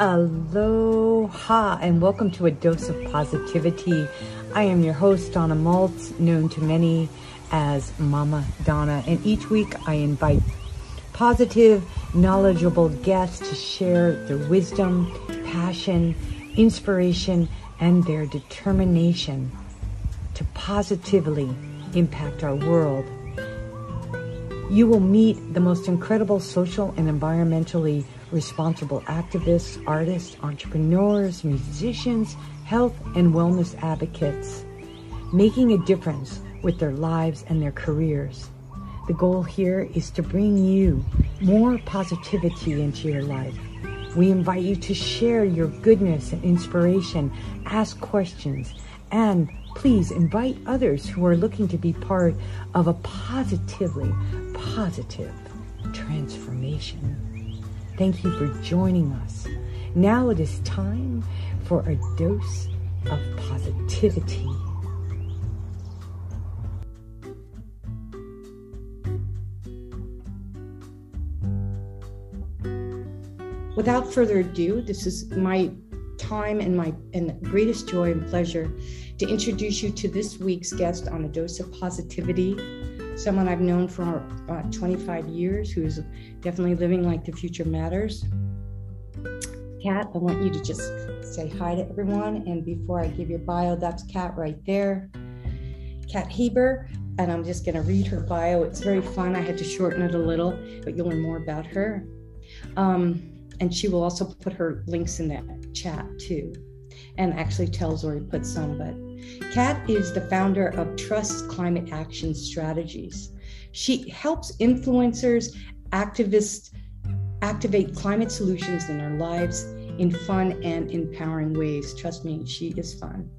Aloha and welcome to A Dose of Positivity. I am your host, Donna Maltz, known to many as Mama Donna, and each week I invite positive, knowledgeable guests to share their wisdom, passion, inspiration, and their determination to positively impact our world. You will meet the most incredible social and environmentally responsible activists, artists, entrepreneurs, musicians, health and wellness advocates, making a difference with their lives and their careers. The goal here is to bring you more positivity into your life. We invite you to share your goodness and inspiration, ask questions, and please invite others who are looking to be part of a positively positive transformation. Thank you for joining us. Now it is time for a dose of positivity. Without further ado, this is my time and my and greatest joy and pleasure to introduce you to this week's guest on a dose of positivity someone I've known for about 25 years who's definitely living like the future matters. Kat, I want you to just say hi to everyone. And before I give your bio, that's Kat right there. Kat Haber, and I'm just going to read her bio. It's very fun. I had to shorten it a little, but you'll learn more about her. Um, and she will also put her links in that chat too, and actually tells where he put some, but Kat is the founder of Trust Climate Action Strategists. She helps influencers, activists activate climate solutions in their lives in fun and empowering ways. Trust me, she is fun.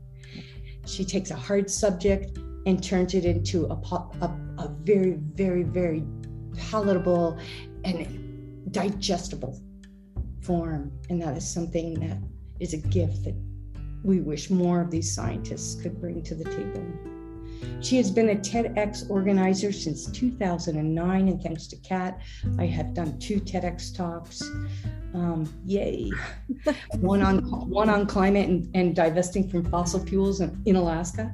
She takes a hard subject and turns it into a, a, a very, very, very palatable and digestible form. And that is something that is a gift that we wish more of these scientists could bring to the table. She has been a TEDx organizer since 2009, and thanks to Kat, I have done two TEDx talks. Um, yay! one on one on climate and, and divesting from fossil fuels in, in Alaska.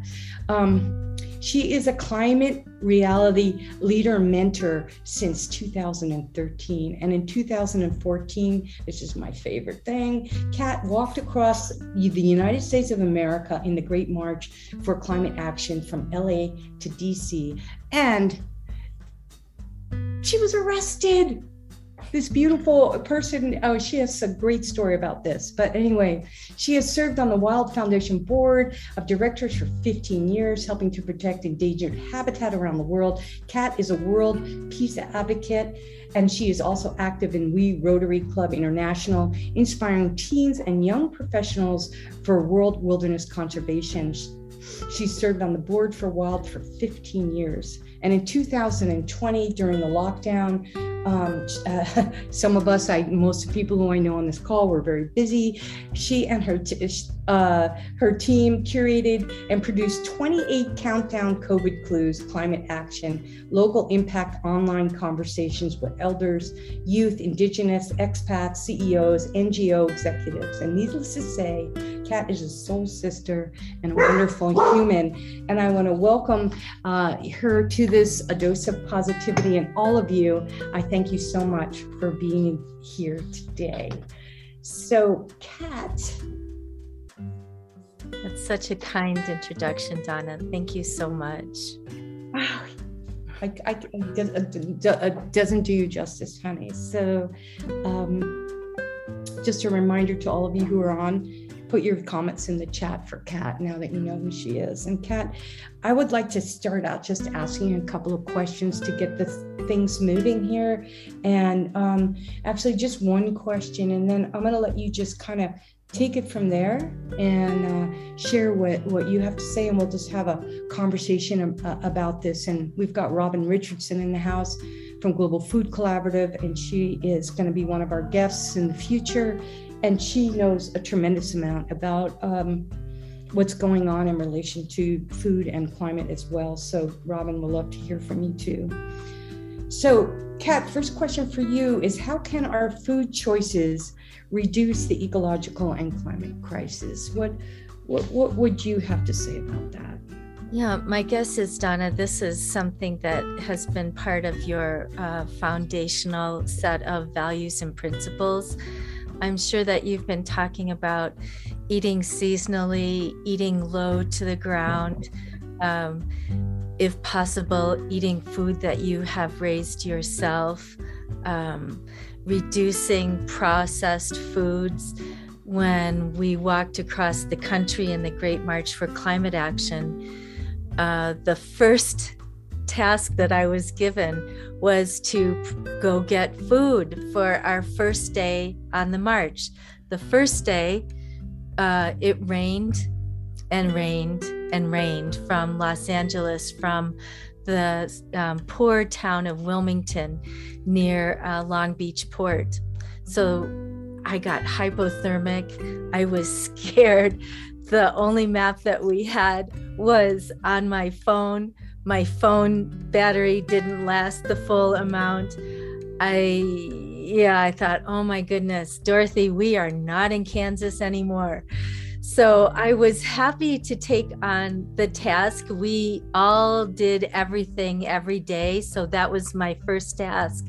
Um, she is a climate reality leader mentor since 2013. And in 2014, this is my favorite thing, Kat walked across the United States of America in the Great March for Climate Action from LA to DC. And she was arrested this beautiful person. Oh, she has a great story about this. But anyway, she has served on the Wild Foundation board of directors for 15 years, helping to protect endangered habitat around the world. Kat is a world peace advocate, and she is also active in We Rotary Club International, inspiring teens and young professionals for world wilderness conservation. She served on the board for Wild for 15 years. And in 2020, during the lockdown, um, uh, some of us, I most people who I know on this call were very busy. She and her t- uh, her team curated and produced 28 countdown COVID clues, climate action, local impact online conversations with elders, youth, indigenous, expats, CEOs, NGO executives. And needless to say, Kat is a soul sister and a wonderful human. And I want to welcome uh, her to this a dose of positivity. And all of you, I thank you so much for being here today. So, Kat, that's such a kind introduction, Donna. Thank you so much. Wow. I, I, it doesn't do you justice, honey. So, um, just a reminder to all of you who are on, put your comments in the chat for Kat now that you know who she is. And Kat, I would like to start out just asking a couple of questions to get the things moving here. And um, actually, just one question, and then I'm going to let you just kind of take it from there and uh, share what, what you have to say, and we'll just have a conversation uh, about this. And we've got Robin Richardson in the house from Global Food Collaborative, and she is going to be one of our guests in the future. And she knows a tremendous amount about um, what's going on in relation to food and climate as well. So, Robin, we'll love to hear from you too. So, Kat, first question for you is how can our food choices reduce the ecological and climate crisis? What, what, what would you have to say about that? Yeah, my guess is, Donna, this is something that has been part of your uh, foundational set of values and principles. I'm sure that you've been talking about eating seasonally, eating low to the ground, um, if possible, eating food that you have raised yourself, um, reducing processed foods. When we walked across the country in the Great March for Climate Action, uh, the first task that I was given was to go get food for our first day on the march. The first day, uh, it rained and rained and rained from Los Angeles, from the um, poor town of Wilmington near uh, Long Beach Port. So I got hypothermic. I was scared. The only map that we had was on my phone. My phone battery didn't last the full amount. I, yeah, I thought, oh my goodness, Dorothy, we are not in Kansas anymore. So I was happy to take on the task. We all did everything every day. So that was my first task.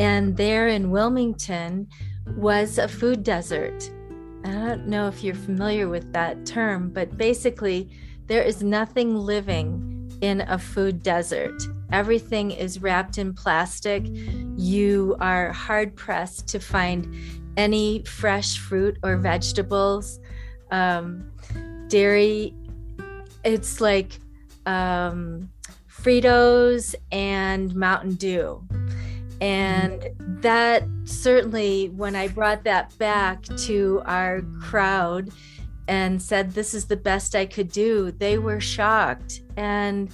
And there in Wilmington was a food desert. I don't know if you're familiar with that term, but basically, there is nothing living in a food desert. Everything is wrapped in plastic. You are hard pressed to find any fresh fruit or vegetables um, dairy. It's like um, Fritos and Mountain Dew. And that certainly, when I brought that back to our crowd and said, This is the best I could do, they were shocked. And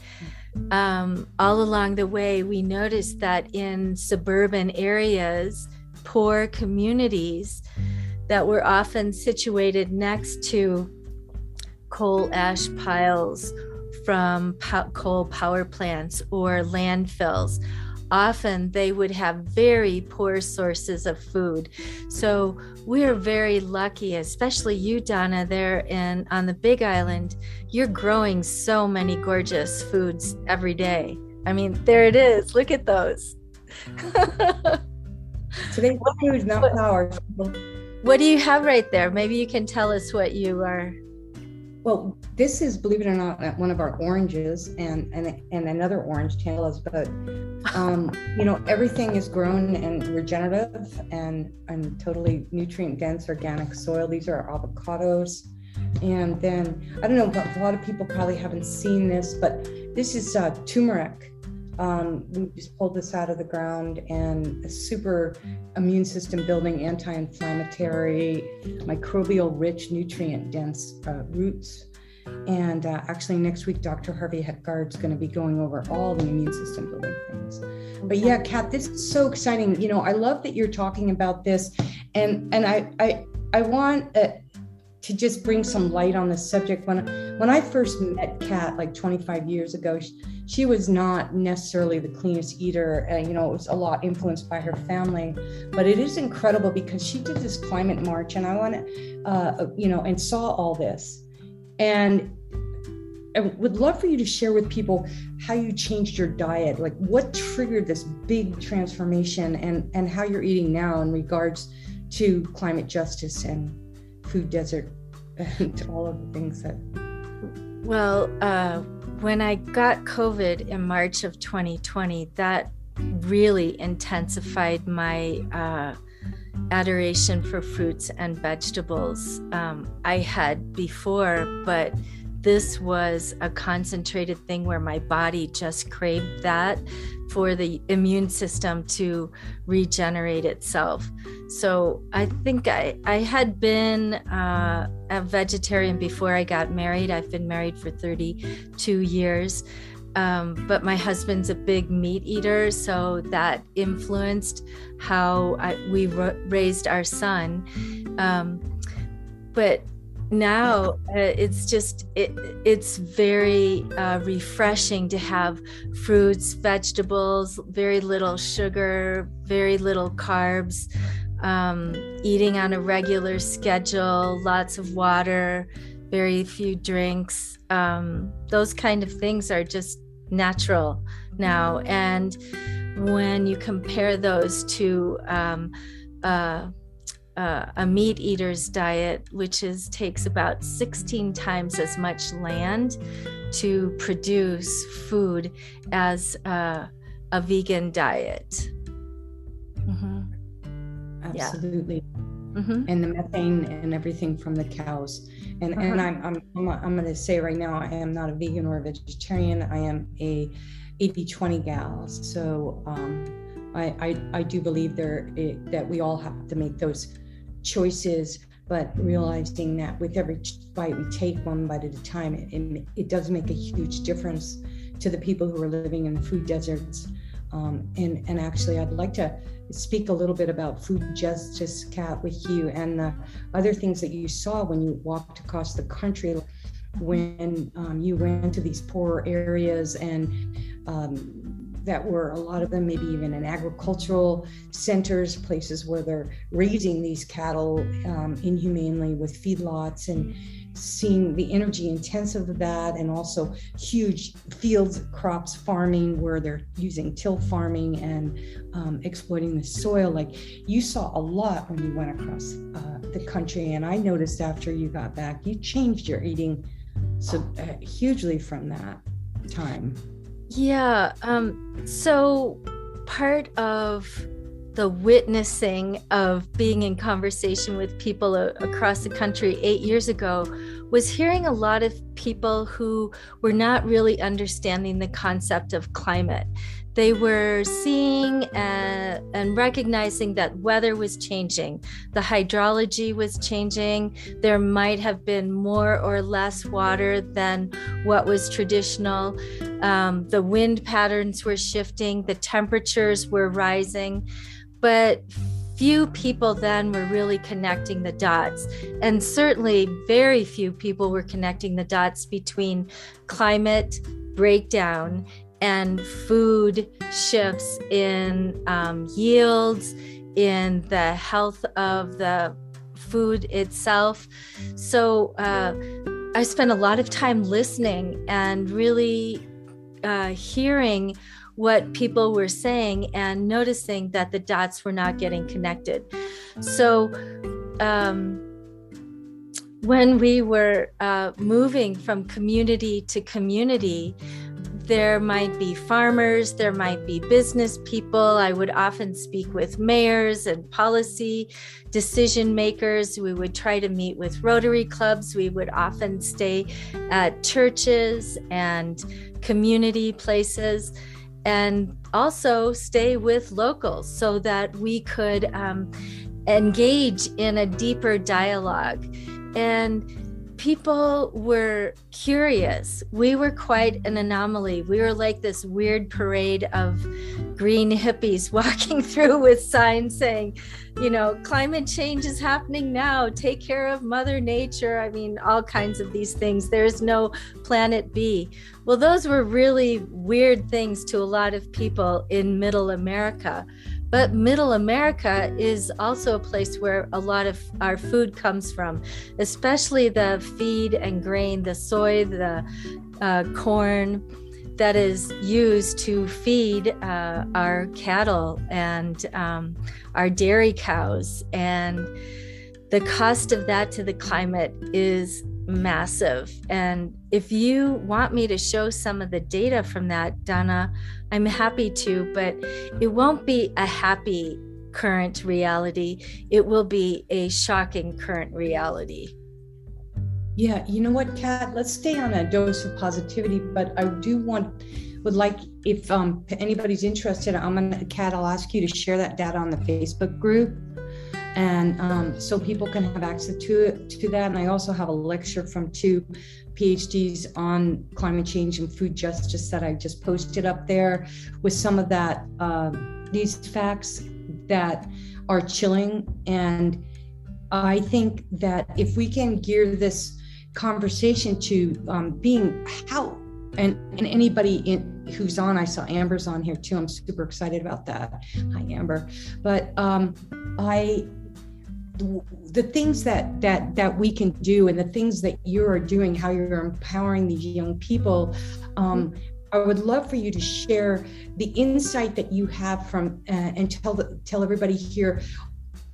um, all along the way, we noticed that in suburban areas, poor communities, that were often situated next to coal ash piles from po- coal power plants or landfills. Often they would have very poor sources of food. So we're very lucky, especially you, Donna, there in on the Big Island. You're growing so many gorgeous foods every day. I mean, there it is. Look at those. Today's food, not power. What do you have right there? Maybe you can tell us what you are. Well, this is, believe it or not, one of our oranges and and, and another orange, Tantalus. But um, you know, everything is grown and regenerative and and totally nutrient dense organic soil. These are avocados, and then I don't know, a lot of people probably haven't seen this, but this is uh, turmeric um, we just pulled this out of the ground and a super immune system building, anti inflammatory, microbial rich, nutrient dense uh, roots. And uh, actually, next week, Dr. Harvey Eckhart's going to be going over all the immune system building things. But yeah, Kat, this is so exciting. You know, I love that you're talking about this, and and I I I want uh, to just bring some light on this subject. When when I first met Kat like 25 years ago, she, she was not necessarily the cleanest eater. and you know, it was a lot influenced by her family. But it is incredible because she did this climate march, and I want to, uh, you know, and saw all this. And I would love for you to share with people how you changed your diet, like what triggered this big transformation, and and how you're eating now in regards to climate justice and food desert and all of the things that. Well, uh, when I got COVID in March of 2020, that really intensified my uh, adoration for fruits and vegetables. Um, I had before, but this was a concentrated thing where my body just craved that for the immune system to regenerate itself. So I think I, I had been uh, a vegetarian before I got married. I've been married for 32 years. Um, but my husband's a big meat eater, so that influenced how I, we raised our son. Um, but now uh, it's just it, it's very uh, refreshing to have fruits vegetables very little sugar very little carbs um, eating on a regular schedule lots of water very few drinks. Um, those kind of things are just natural now. And when you compare those to um, uh, uh, a meat eater's diet, which is takes about 16 times as much land to produce food as uh, a vegan diet. Mm-hmm. Absolutely. Yeah. Mm-hmm. And the methane and everything from the cows. And, uh-huh. and I'm, I'm, I'm, I'm going to say right now, I am not a vegan or a vegetarian. I am a 80 20 gal. So um, I, I, I do believe there it, that we all have to make those choices, but realizing that with every bite we take, one bite at a time, it, it, it does make a huge difference to the people who are living in food deserts. Um, and, and actually, I'd like to speak a little bit about food justice, Kat, with you and the other things that you saw when you walked across the country when um, you went to these poor areas and um, that were a lot of them maybe even in agricultural centers, places where they're raising these cattle um, inhumanely with feedlots and seeing the energy intensive of that and also huge fields crops farming where they're using till farming and um, exploiting the soil. Like you saw a lot when you went across uh, the country and i noticed after you got back you changed your eating so uh, hugely from that time yeah. Um, so part of the witnessing of being in conversation with people across the country eight years ago was hearing a lot of people who were not really understanding the concept of climate they were seeing uh, and recognizing that weather was changing, the hydrology was changing. There might have been more or less water than what was traditional. Um, the wind patterns were shifting, the temperatures were rising, but few people then were really connecting the dots. And certainly, very few people were connecting the dots between climate breakdown and food shifts in um, yields, in the health of the food itself. So uh, I spent a lot of time listening and really uh, hearing what people were saying and noticing that the dots were not getting connected. So, um, when we were uh, moving from community to community, there might be farmers, there might be business people. I would often speak with mayors and policy decision makers. We would try to meet with Rotary clubs. We would often stay at churches and community places and also stay with locals so that we could um, engage in a deeper dialogue. And people were curious. We were quite an anomaly. We were like this weird parade of green hippies walking through with signs saying, you know, climate change is happening now. Take care of Mother Nature. I mean, all kinds of these things. There's no planet B. Well, those were really weird things to a lot of people in middle America. But middle America is also a place where a lot of our food comes from, especially the feed and grain, the soy, the uh, corn that is used to feed uh, our cattle and um, our dairy cows. And the cost of that to the climate is massive. And if you want me to show some of the data from that, Donna, I'm happy to, but it won't be a happy current reality. It will be a shocking current reality. Yeah, you know what, Kat? Let's stay on a dose of positivity, but I do want would like if um, anybody's interested, I'm gonna Kat, I'll ask you to share that data on the Facebook group and um, so people can have access to to that. And I also have a lecture from two PhDs on climate change and food justice that I just posted up there with some of that uh, these facts that are chilling. And I think that if we can gear this conversation to um, being how and and anybody in who's on i saw amber's on here too. I'm super excited about that. Hi amber. But um i the things that that that we can do and the things that you are doing how you're empowering these young people um, I would love for you to share the insight that you have from uh, and tell the, tell everybody here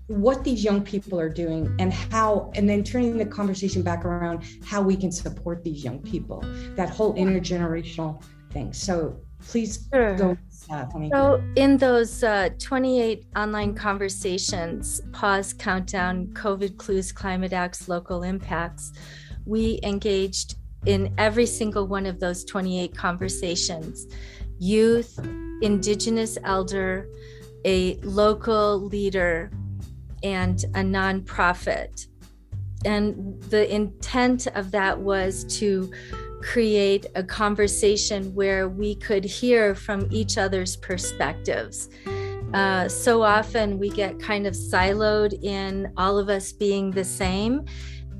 what these young people are doing and how and then turning the conversation back around how we can support these young people that whole intergenerational thing so please sure. go so in those uh, 28 online conversations pause countdown covid clues climate acts local impacts we engaged in every single one of those 28 conversations youth indigenous elder a local leader and a nonprofit. And the intent of that was to create a conversation where we could hear from each other's perspectives. Uh, so often we get kind of siloed in all of us being the same.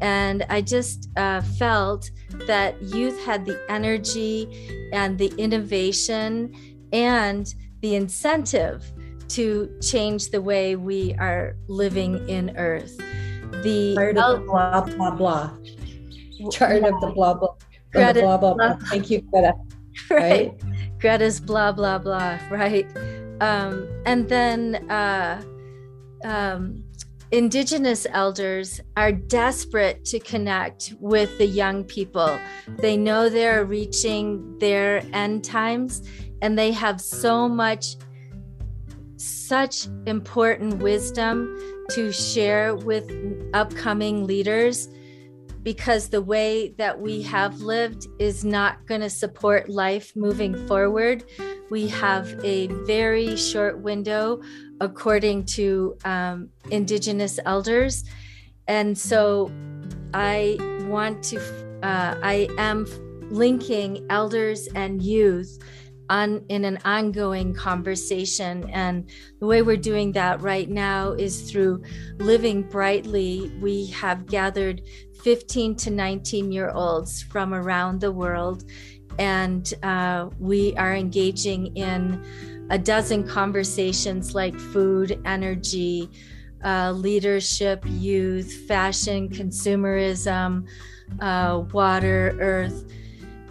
And I just uh, felt that youth had the energy and the innovation and the incentive to change the way we are living in Earth. The the blah blah blah. Tired of the blah blah. Greta, blah, blah, blah. Thank you, Greta. Right. right. Greta's blah blah blah. Right. Um, and then uh, um, Indigenous elders are desperate to connect with the young people. They know they're reaching their end times and they have so much such important wisdom to share with upcoming leaders because the way that we have lived is not going to support life moving forward. We have a very short window according to um, Indigenous elders. And so I want to, uh, I am linking elders and youth on in an ongoing conversation and the way we're doing that right now is through living brightly we have gathered 15 to 19 year olds from around the world and uh, we are engaging in a dozen conversations like food energy uh, leadership youth fashion consumerism uh, water earth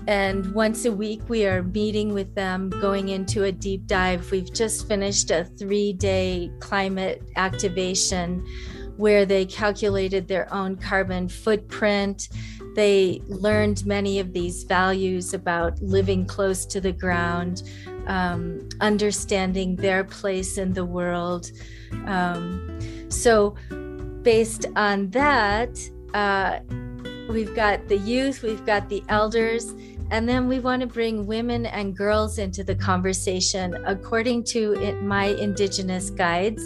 and once a week, we are meeting with them, going into a deep dive. We've just finished a three day climate activation where they calculated their own carbon footprint. They learned many of these values about living close to the ground, um, understanding their place in the world. Um, so, based on that, uh, we've got the youth, we've got the elders, and then we want to bring women and girls into the conversation. According to it, my Indigenous guides,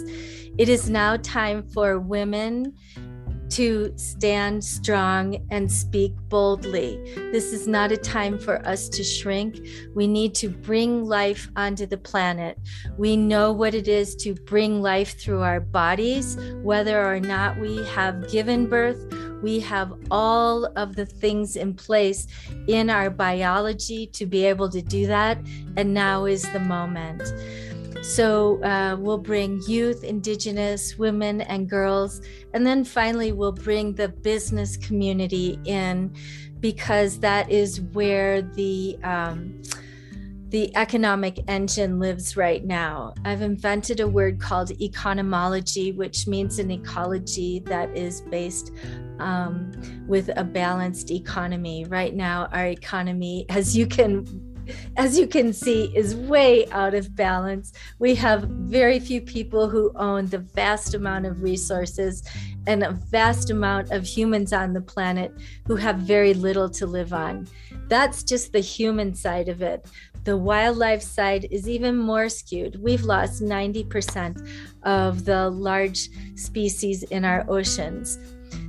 it is now time for women to stand strong and speak boldly. This is not a time for us to shrink. We need to bring life onto the planet. We know what it is to bring life through our bodies, whether or not we have given birth we have all of the things in place in our biology to be able to do that. And now is the moment. So uh, we'll bring youth, indigenous women and girls. And then finally, we'll bring the business community in because that is where the um, the economic engine lives right now. I've invented a word called economology, which means an ecology that is based um, with a balanced economy. Right now, our economy, as you can as you can see, is way out of balance. We have very few people who own the vast amount of resources and a vast amount of humans on the planet who have very little to live on. That's just the human side of it. The wildlife side is even more skewed. We've lost 90% of the large species in our oceans.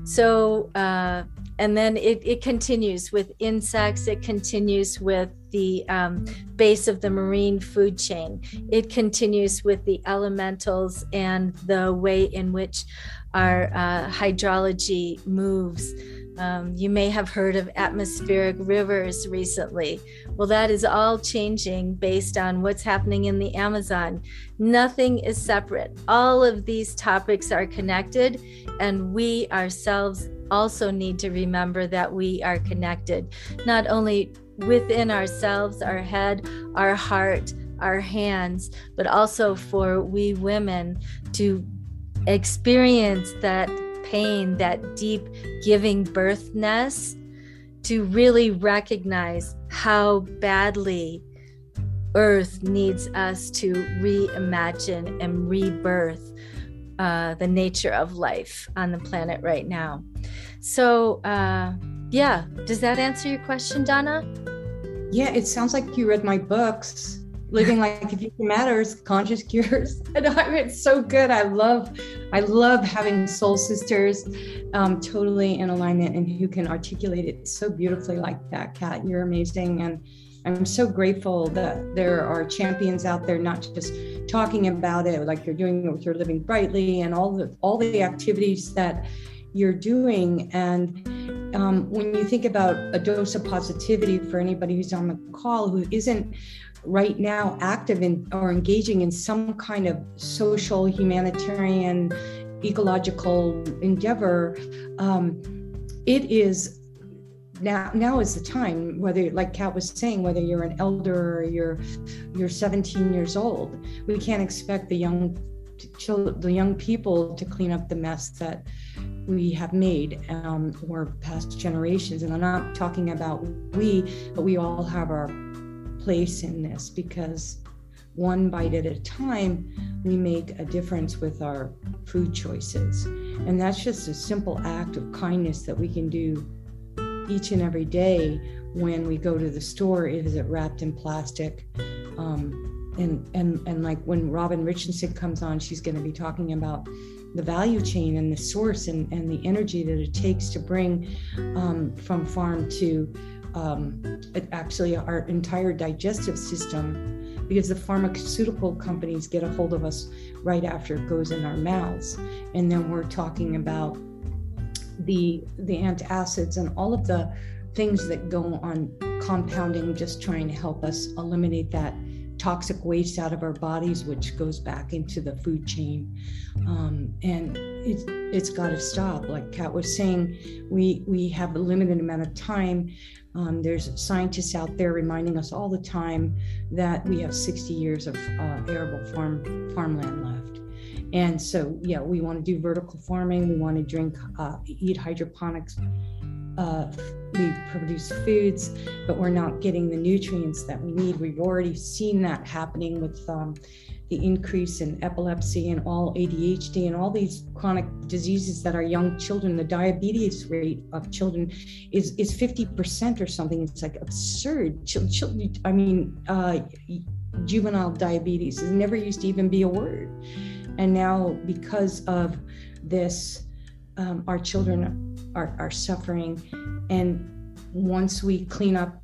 So, uh, and then it, it continues with insects it continues with the um, base of the marine food chain it continues with the elementals and the way in which our uh, hydrology moves um, you may have heard of atmospheric rivers recently. Well, that is all changing based on what's happening in the Amazon. Nothing is separate. All of these topics are connected, and we ourselves also need to remember that we are connected, not only within ourselves, our head, our heart, our hands, but also for we women to experience that pain, that deep giving birthness, to really recognize how badly Earth needs us to reimagine and rebirth uh, the nature of life on the planet right now. So, uh, yeah, does that answer your question, Donna? Yeah, it sounds like you read my books living like a future matters conscious cures. And I, it's so good. I love i love having soul sisters um, totally in alignment and who can articulate it so beautifully like that. Kat you're amazing. And i'm so grateful that there are champions out there not just talking about it like you're doing with your living brightly and all the all the activities that you're doing. And um, when you think about a dose of positivity for anybody who's on the call who isn't right now active in or engaging in some kind of social, humanitarian, ecological endeavor, um, it is now now is the time whether like kat was saying whether you're an elder or you're you're 17 years old we can't expect the young children, the young people to clean up the mess that we have made um, or past generations. And i'm not talking about we but we all have our place in this because one bite at a time, we make a difference with our food choices. And that's just a simple act of kindness that we can do each and every day when we go to the store. Is it wrapped in plastic? Um, and, and, and like when Robin Richardson comes on, she's going to be talking about the value chain and the source and, and the energy that it takes to bring um, from farm to um, actually our entire digestive system because the pharmaceutical companies get a hold of us right after it goes in our mouths. And then we're talking about the the antacids and all of the things that go on compounding just trying to help us eliminate that toxic waste out of our bodies, which goes back into the food chain. Um, and it, it's got to stop. Like Kat was saying, we we have a limited amount of time. Um, there's scientists out there reminding us all the time that we have 60 years of uh, arable farm farmland left. And so, yeah, we want to do vertical farming. We want to drink, uh, eat hydroponics uh, we produce foods, but we're not getting the nutrients that we need. We've already seen that happening with um, the increase in epilepsy and all ADHD and all these chronic diseases that our young children, the diabetes rate of children is is 50% or something. It's like absurd. Children, I mean, uh, juvenile diabetes never used to even be a word. And now, because of this, um, our children are, are suffering. And once we clean up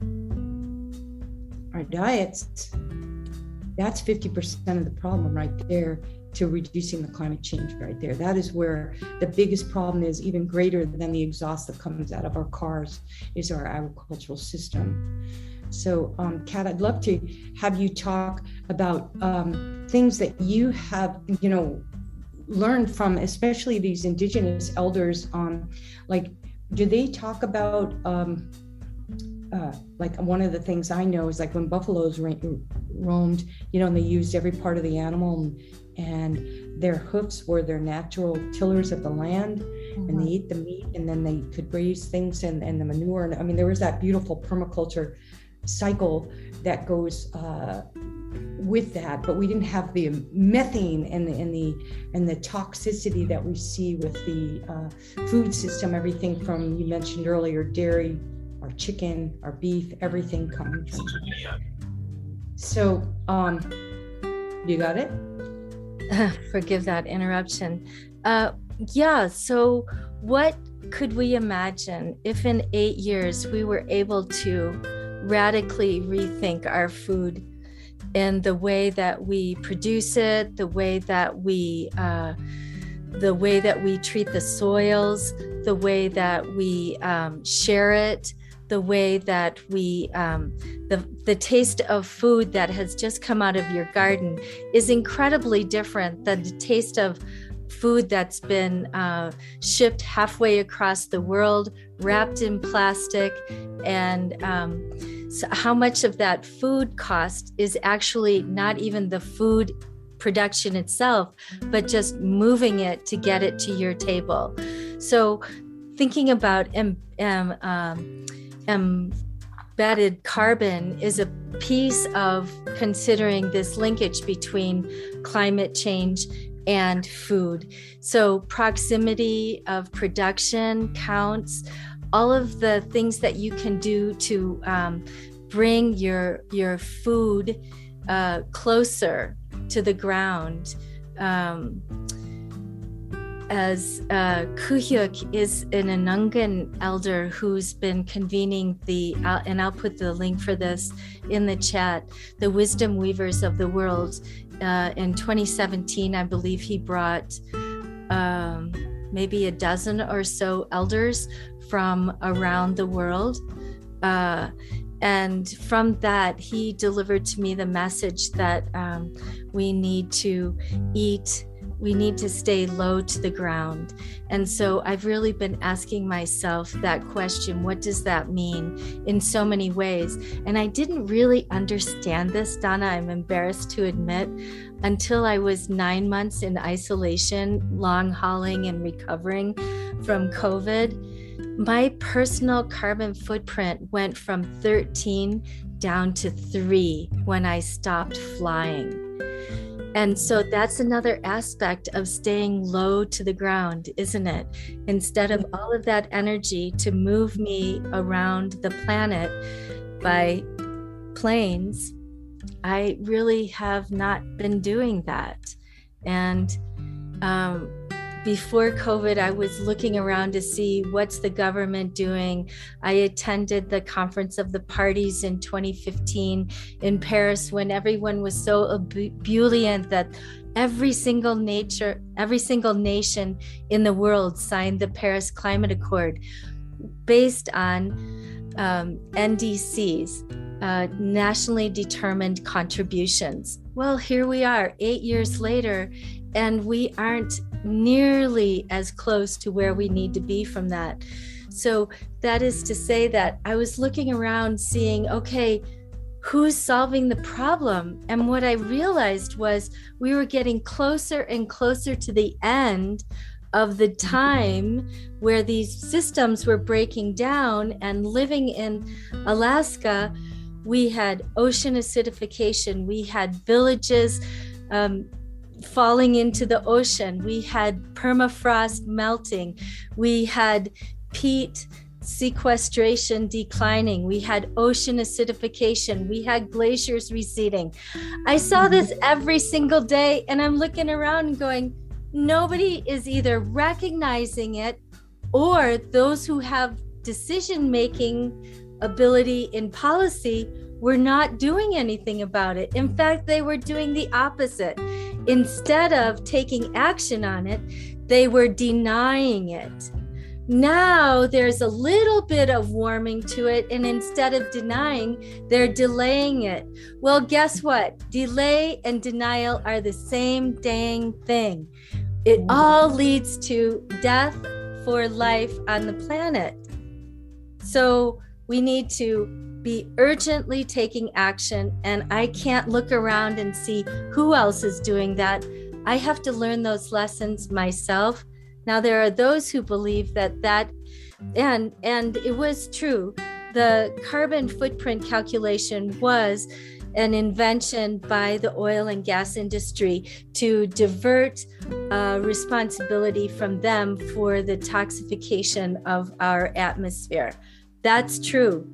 our diets, that's 50% of the problem right there to reducing the climate change right there. That is where the biggest problem is, even greater than the exhaust that comes out of our cars, is our agricultural system. So, um, Kat, I'd love to have you talk about um, things that you have, you know, learned from, especially these indigenous elders on, like, do they talk about, um, uh, like one of the things I know is like when buffaloes roamed, you know, and they used every part of the animal and, and their hoofs were their natural tillers of the land mm-hmm. and they ate the meat and then they could raise things and, and the manure. And I mean, there was that beautiful permaculture cycle that goes uh, with that, but we didn't have the methane and the and the and the toxicity that we see with the uh, food system. Everything from you mentioned earlier, dairy, our chicken, our beef, everything from. So, um, you got it. Forgive that interruption. Uh, yeah. So, what could we imagine if in eight years we were able to radically rethink our food and the way that we produce it, the way that we uh, the way that we treat the soils, the way that we um, share it, the way that we um, the the taste of food that has just come out of your garden is incredibly different than the taste of food that's been uh, shipped halfway across the world, wrapped in plastic, and um, so how much of that food cost is actually not even the food production itself, but just moving it to get it to your table. So, thinking about um, um, embedded carbon is a piece of considering this linkage between climate change and food. So, proximity of production counts, all of the things that you can do to um, bring your your food uh, closer to the ground. Um, as uh, Kuhyuk is an Unangan elder who's been convening the, uh, and I'll put the link for this in the chat, the Wisdom Weavers of the World. Uh, in 2017, I believe he brought um, maybe a dozen or so elders from around the world. Uh, and from that, he delivered to me the message that um, we need to eat, we need to stay low to the ground. And so I've really been asking myself that question what does that mean in so many ways? And I didn't really understand this, Donna, I'm embarrassed to admit, until I was nine months in isolation, long hauling and recovering from COVID my personal carbon footprint went from 13 down to three when I stopped flying. And so that's another aspect of staying low to the ground, isn't it? Instead of all of that energy to move me around the planet by planes, I really have not been doing that. And um, before COVID, I was looking around to see what's the government doing. I attended the Conference of the Parties in 2015 in Paris when everyone was so ebullient that every single nature, every single nation in the world signed the Paris Climate Accord based on um, NDCs, uh, nationally determined contributions. Well, here we are, eight years later, and we aren't nearly as close to where we need to be from that. So that is to say that I was looking around seeing, okay, who's solving the problem? And what I realized was we were getting closer and closer to the end of the time where these systems were breaking down and living in Alaska. We had ocean acidification, we had villages um, falling into the ocean. We had permafrost melting. We had peat sequestration declining. We had ocean acidification. We had glaciers receding. I saw mm-hmm. this every single day, and I'm looking around and going, nobody is either recognizing it or those who have decision making ability in policy were not doing anything about it. In fact, they were doing the opposite. Instead of taking action on it, they were denying it. Now there's a little bit of warming to it, and instead of denying, they're delaying it. Well, guess what? Delay and denial are the same dang thing. It all leads to death for life on the planet. So we need to be urgently taking action. And I can't look around and see who else is doing that. I have to learn those lessons myself. Now, there are those who believe that that, and and it was true. The carbon footprint calculation was an invention by the oil and gas industry to divert uh, responsibility from them for the toxification of our atmosphere. That's true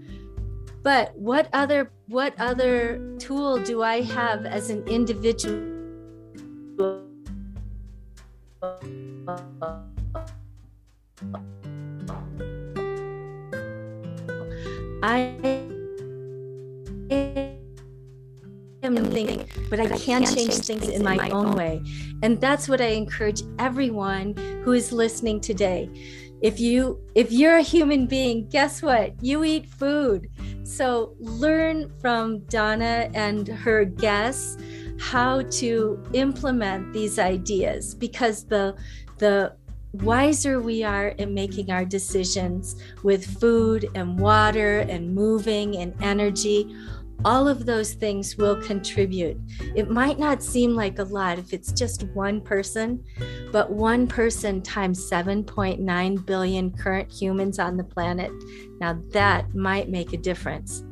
but what other what other tool do i have as an individual? I am thinking, but I can change things in my own way. And that's what I encourage everyone who is listening today. If you if you're a human being, guess what? You eat food. So learn from Donna and her guests how to implement these ideas because the the wiser we are in making our decisions with food and water and moving and energy all of those things will contribute. It might not seem like a lot if it's just one person, but one person times 7.9 billion current humans on the planet, now that might make a difference.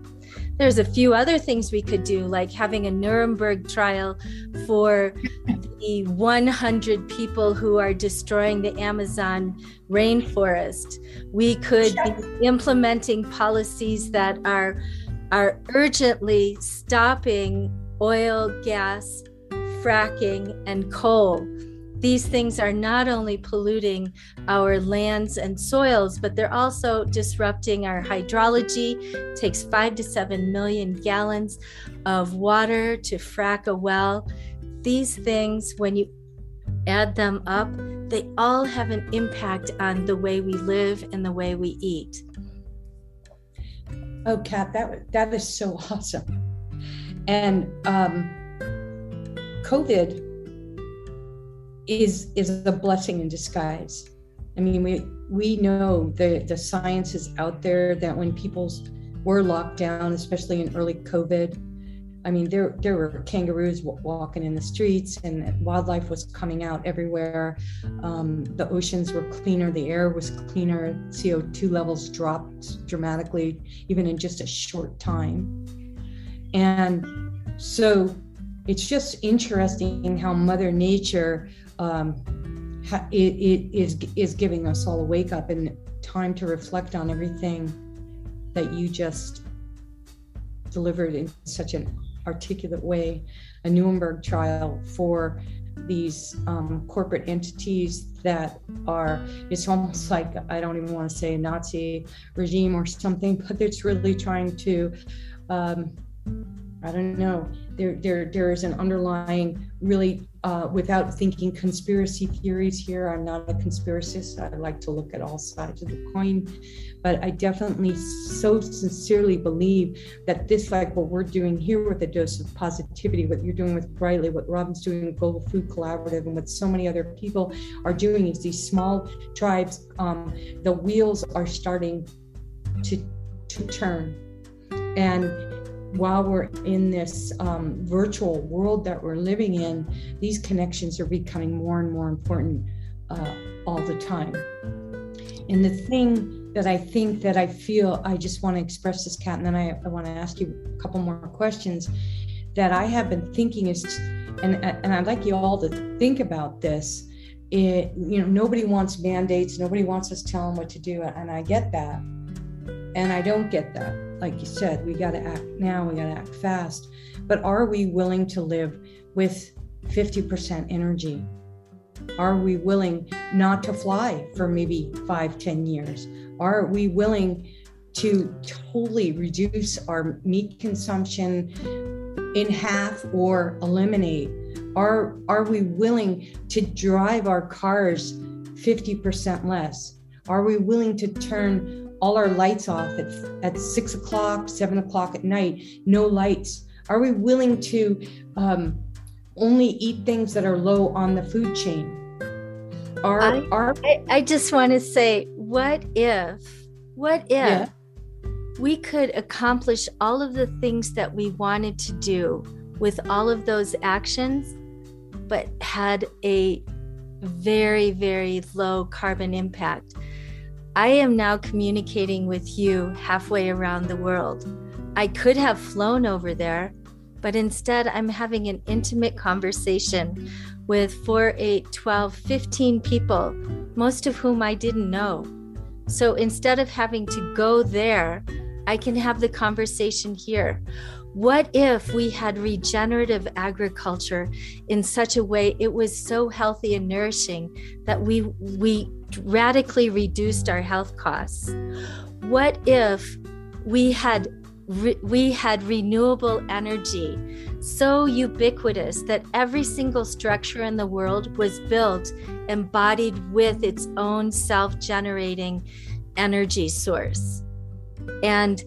There's a few other things we could do, like having a Nuremberg trial for the 100 people who are destroying the Amazon rainforest. We could be implementing policies that are are urgently stopping oil, gas, fracking, and coal. These things are not only polluting our lands and soils, but they're also disrupting our hydrology. It takes five to seven million gallons of water to frack a well. These things, when you add them up, they all have an impact on the way we live and the way we eat. Oh, Kat, that that is so awesome. And um, COVID is is a blessing in disguise. I mean, we we know the the science is out there that when people were locked down, especially in early COVID, I mean, there there were kangaroos walking in the streets, and wildlife was coming out everywhere. Um, the oceans were cleaner, the air was cleaner. CO two levels dropped dramatically, even in just a short time. And so, it's just interesting how Mother Nature um, ha- it, it is is giving us all a wake up and time to reflect on everything that you just delivered in such an articulate way a Nuremberg trial for these um, corporate entities that are it's almost like i don't even want to say a nazi regime or something but it's really trying to um, i don't know. There there there is an underlying really uh, without thinking conspiracy theories here i'm not a conspiracist i like to look at all sides of the coin but I definitely so sincerely believe that this, like what we're doing here with a dose of positivity, what you're doing with Brightly, what Robin's doing with Global Food Collaborative, and what so many other people are doing is these small tribes, um, the wheels are starting to to turn. And while we're in this um, virtual world that we're living in, these connections are becoming more and more important uh, all the time. And the thing that I think that I feel I just want to express this, Kat, and then I, I want to ask you a couple more questions that I have been thinking is, and and I'd like you all to think about this. It, you know, nobody wants mandates. Nobody wants us telling what to do, and I get that, and I don't get that. Like you said, we got to act now. We got to act fast. But are we willing to live with 50% energy? Are we willing not to fly for maybe five, ten years? Are we willing to totally reduce our meat consumption in half or eliminate? Are, are we willing to drive our cars 50% less? Are we willing to turn all our lights off at, at six o'clock, seven o'clock at night, no lights? Are we willing to um, only eat things that are low on the food chain? Are, I, are... I, I just want to say what if, what if yeah. we could accomplish all of the things that we wanted to do with all of those actions, but had a very, very low carbon impact? I am now communicating with you halfway around the world. I could have flown over there, but instead I'm having an intimate conversation with 4, 8, 12, 15 people, most of whom I didn't know. So instead of having to go there, I can have the conversation here. What if we had regenerative agriculture in such a way it was so healthy and nourishing that we we radically reduced our health costs? What if we had re- we had renewable energy so ubiquitous that every single structure in the world was built embodied with its own self-generating energy source and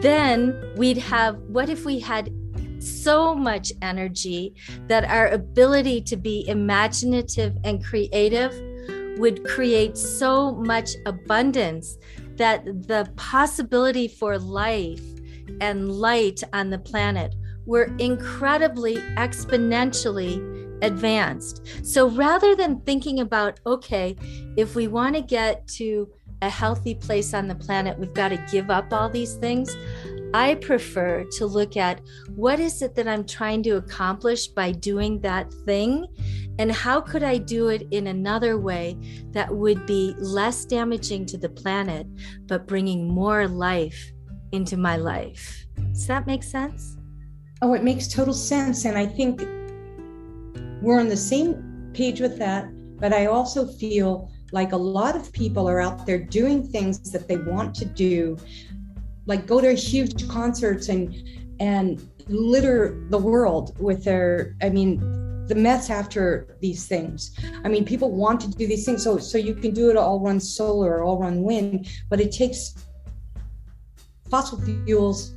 then we'd have what if we had so much energy that our ability to be imaginative and creative would create so much abundance that the possibility for life and light on the planet were incredibly exponentially advanced. So rather than thinking about, okay, if we want to get to a healthy place on the planet, we've got to give up all these things. I prefer to look at what is it that I'm trying to accomplish by doing that thing and how could I do it in another way that would be less damaging to the planet, but bringing more life into my life. Does that make sense? Oh, it makes total sense. And I think we're on the same page with that. But I also feel like a lot of people are out there doing things that they want to do, like go to huge concerts and and litter the world with their i mean the mess after these things. I mean people want to do these things so so you can do it all run solar all run wind but it takes fossil fuels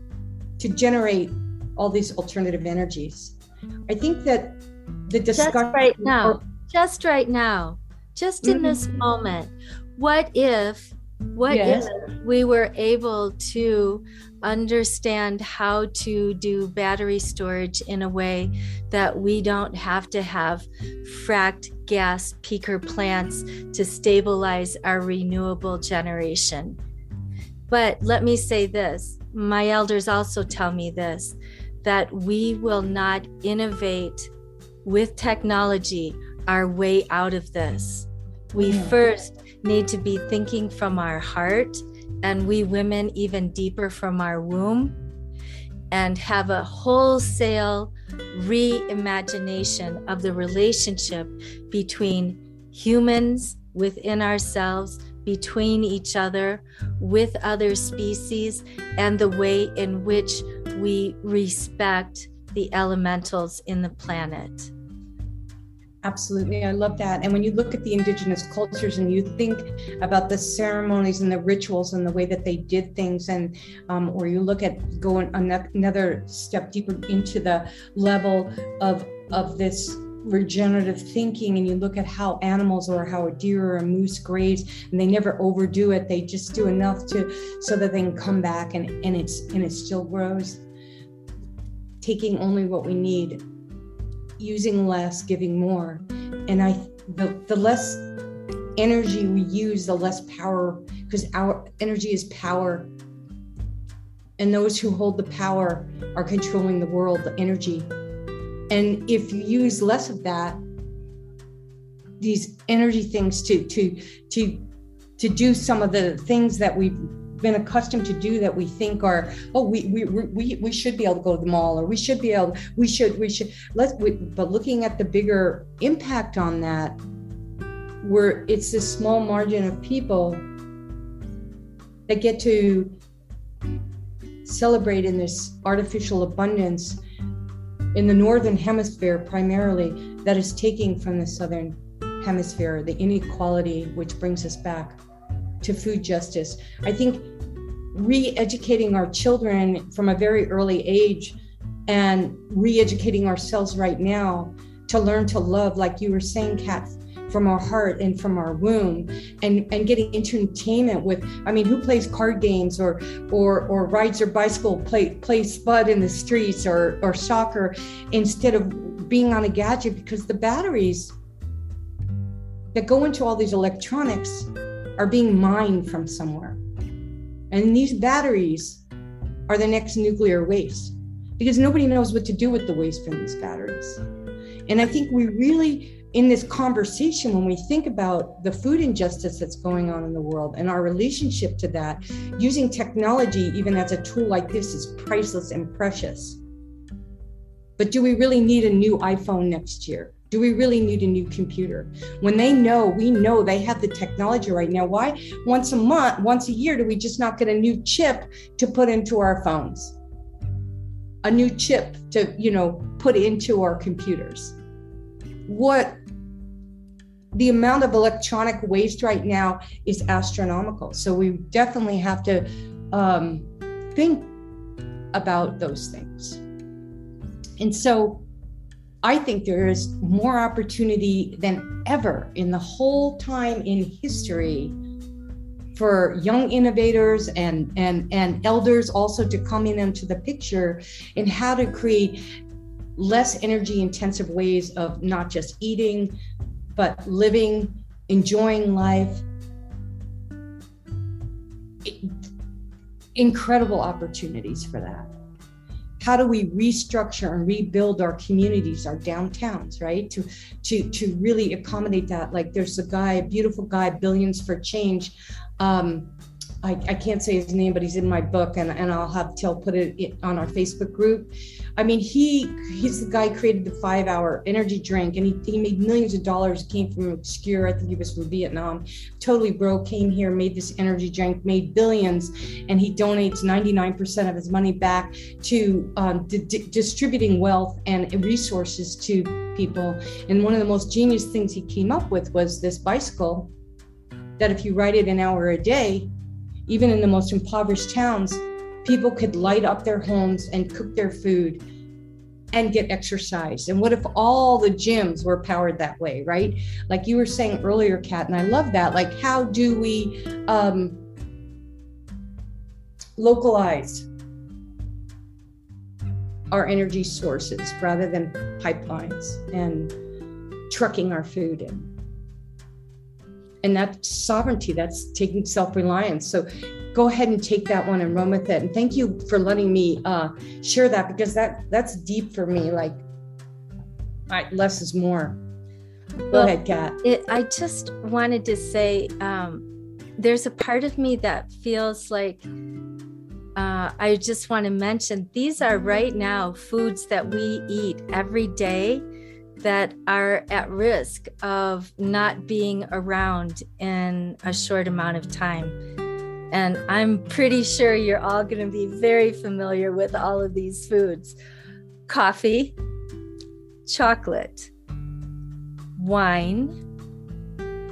to generate all these alternative energies. I think that the discussion just right now. or, just right now. Just in mm-hmm. this moment. What if what yes. if we were able to understand how to do battery storage in a way that we don't have to have fracked gas peaker plants to stabilize our renewable generation? But let me say this my elders also tell me this that we will not innovate with technology our way out of this. We mm. first need to be thinking from our heart, and we women even deeper from our womb, and have a wholesale reimagination of the relationship between humans within ourselves, between each other, with other species, and the way in which we respect the elementals in the planet. Absolutely. I love that. And when you look at the indigenous cultures and you think about the ceremonies and the rituals and the way that they did things, and um, or you look at going another step deeper into the level of of this regenerative thinking and you look at how animals or how a deer or a moose graze and they never overdo it they just do enough to so that they can come back and and it's and it still grows taking only what we need using less, giving more. And I the, the less energy we use, the less power, because our energy is power. And those who hold the power are controlling the world, the energy. And if you use less of that, these energy things to to to to do some of the things that we've been accustomed to do that we think are oh we we we, we should be able to go to the mall or we should be able we should we should let's we, but looking at the bigger impact on that where it's this small margin of people that get to celebrate in this artificial abundance in the northern hemisphere primarily that is taking from the southern hemisphere the inequality which brings us back to food justice. I think re educating our children from a very early age and re educating ourselves right now to learn to love, like you were saying, Kat, from our heart and from our womb and and getting entertainment with i mean who plays card games or or or rides their bicycle play plays spud in the streets or or soccer instead of being on a gadget because the batteries that go into all these electronics are being mined from somewhere. And these batteries are the next nuclear waste because nobody knows what to do with the waste from these batteries. And I think we really, in this conversation, when we think about the food injustice that's going on in the world and our relationship to that, using technology even as a tool like this is priceless and precious. But do we really need a new iPhone next year? Do we really need a new computer? When they know, we know they have the technology right now. Why once a month, once a year, do we just not get a new chip to put into our phones? A new chip to, you know, put into our computers. What the amount of electronic waste right now is astronomical. So we definitely have to um, think about those things. And so I think there is more opportunity than ever in the whole time in history for young innovators and and and elders also to come in into the picture in how to create less energy intensive ways of not just eating but living enjoying life. Incredible opportunities for that how do we restructure and rebuild our communities our downtowns right? To to to really accommodate that. Like there's a guy a beautiful guy billions for change um, I, I, can't say his name, but he's in my book, and, and I'll have Till put it on our Facebook group. I mean, he he's the guy created the five hour energy drink, and he, he made millions of dollars. Came from obscure, I think he was from Vietnam, totally broke. Came here, made this energy drink, made billions, and he donates 99% of his money back to um, di- distributing wealth and resources to people. And one of the most genius things he came up with was this bicycle that if you ride it an hour a day, even in the most impoverished towns, people could light up their homes and cook their food and get exercise. And what if all the gyms were powered that way, right? Like you were saying earlier, Kat, and I love that. Like, how do we um, localize our energy sources rather than pipelines and trucking our food in? And that's sovereignty that's taking self-reliance. So go ahead and take that one and run with it. And thank you for letting me uh, share that because that that's deep for me like I, less is more. Go well, ahead kat. it, i just wanted to say um, there's a part of me that feels like uh, I just want to mention these are right now foods that we eat every day that are at risk of not being around in a short amount of time. And I'm pretty sure you're all going to be very familiar with all of these foods coffee, chocolate, wine.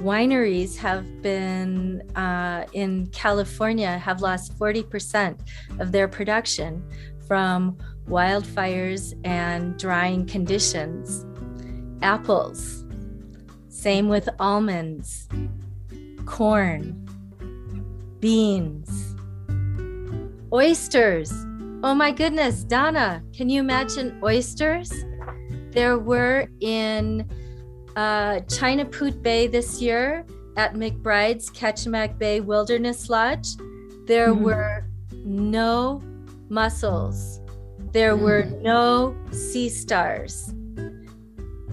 Wineries have been uh, in California have lost 40% of their production from wildfires and drying conditions apples. Same with almonds, corn, beans, oysters. Oh my goodness, Donna, can you imagine oysters? There were in uh, China Poot Bay this year at McBride's Kachemak Bay Wilderness Lodge. There mm-hmm. were no mussels. There mm-hmm. were no sea stars.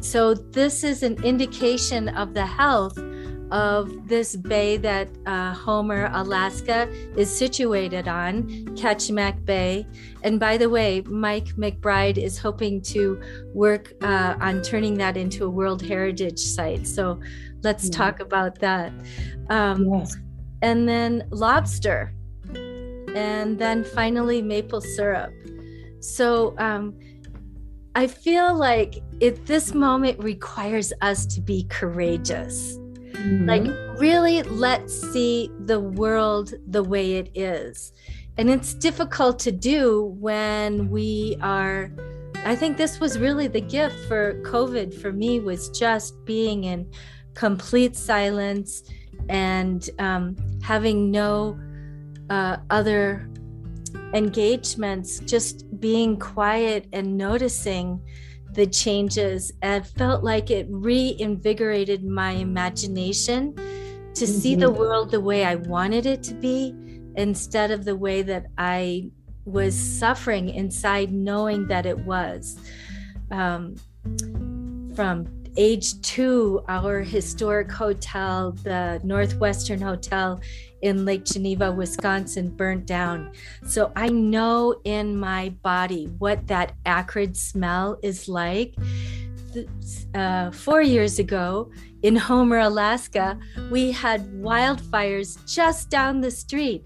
So, this is an indication of the health of this bay that uh, Homer, Alaska, is situated on, Kachemak Bay. And by the way, Mike McBride is hoping to work uh, on turning that into a World Heritage Site. So, let's yeah. talk about that. Um, yes. And then lobster. And then finally, maple syrup. So, um, I feel like it this moment requires us to be courageous. Mm-hmm. Like really let's see the world the way it is. And it's difficult to do when we are I think this was really the gift for COVID for me was just being in complete silence and um, having no uh, other engagements, just being quiet and noticing the changes and felt like it reinvigorated my imagination to mm-hmm. see the mm-hmm. world the way I wanted it to be instead of the way that I was suffering inside, knowing that it was. Um, from age two, our historic hotel, the Northwestern Hotel in Lake Geneva, Wisconsin, burnt down. So I know in my body what that acrid smell is like. uh, four years ago in Homer, Alaska, we had wildfires just down the street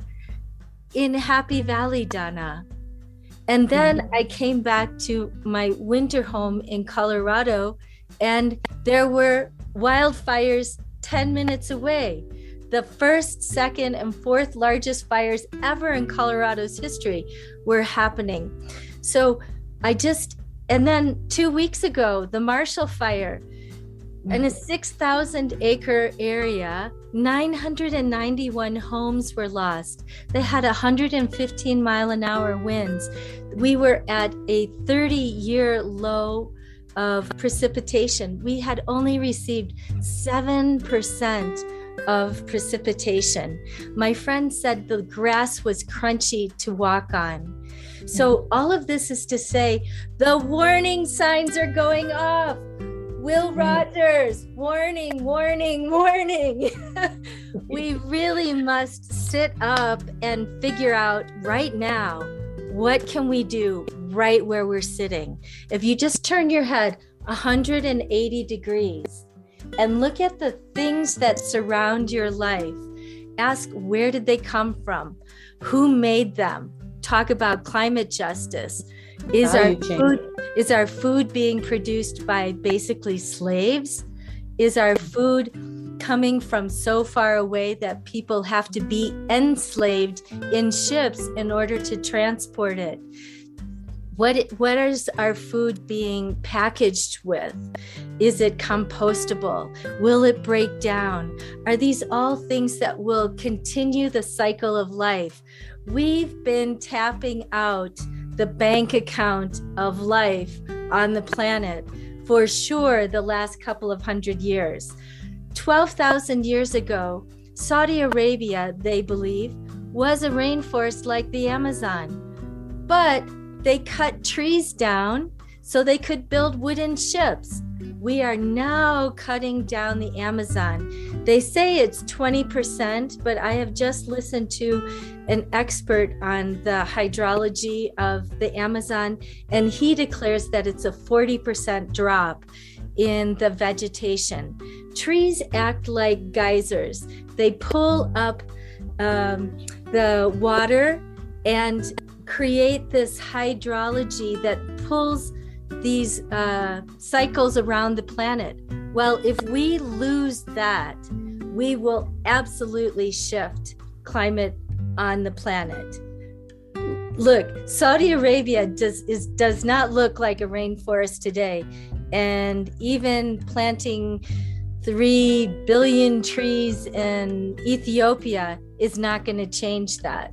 in Happy Valley, Donna. And then mm-hmm. I came back to my winter home in Colorado, and there were wildfires 10 minutes away. The first, second, and fourth largest fires ever in Colorado's history were happening. So I just, and then two weeks ago, the Marshall Fire in a 6,000 acre area, 991 homes were lost. They had 115 mile an hour winds. We were at a 30 year low of precipitation. We had only received 7% of precipitation. My friend said the grass was crunchy to walk on. So, all of this is to say the warning signs are going off. Will hmm. Rogers, warning, warning, warning. we really must sit up and figure out right now what can we do right where we're sitting. If you just turn your head 180 degrees and look at the things that surround your life, ask where did they come from? Who made them? Talk about climate justice is our food is our food being produced by basically slaves? Is our food coming from so far away that people have to be enslaved in ships in order to transport it? What what is our food being packaged with? Is it compostable? Will it break down? Are these all things that will continue the cycle of life? We've been tapping out the bank account of life on the planet for sure the last couple of hundred years. 12,000 years ago, Saudi Arabia, they believe, was a rainforest like the Amazon. But they cut trees down so they could build wooden ships. We are now cutting down the Amazon. They say it's 20%, but I have just listened to an expert on the hydrology of the Amazon, and he declares that it's a 40% drop in the vegetation. Trees act like geysers, they pull up um, the water and create this hydrology that pulls these uh, cycles around the planet. Well, if we lose that, we will absolutely shift climate on the planet. Look, Saudi Arabia does is does not look like a rainforest today, and even planting three billion trees in Ethiopia is not going to change that.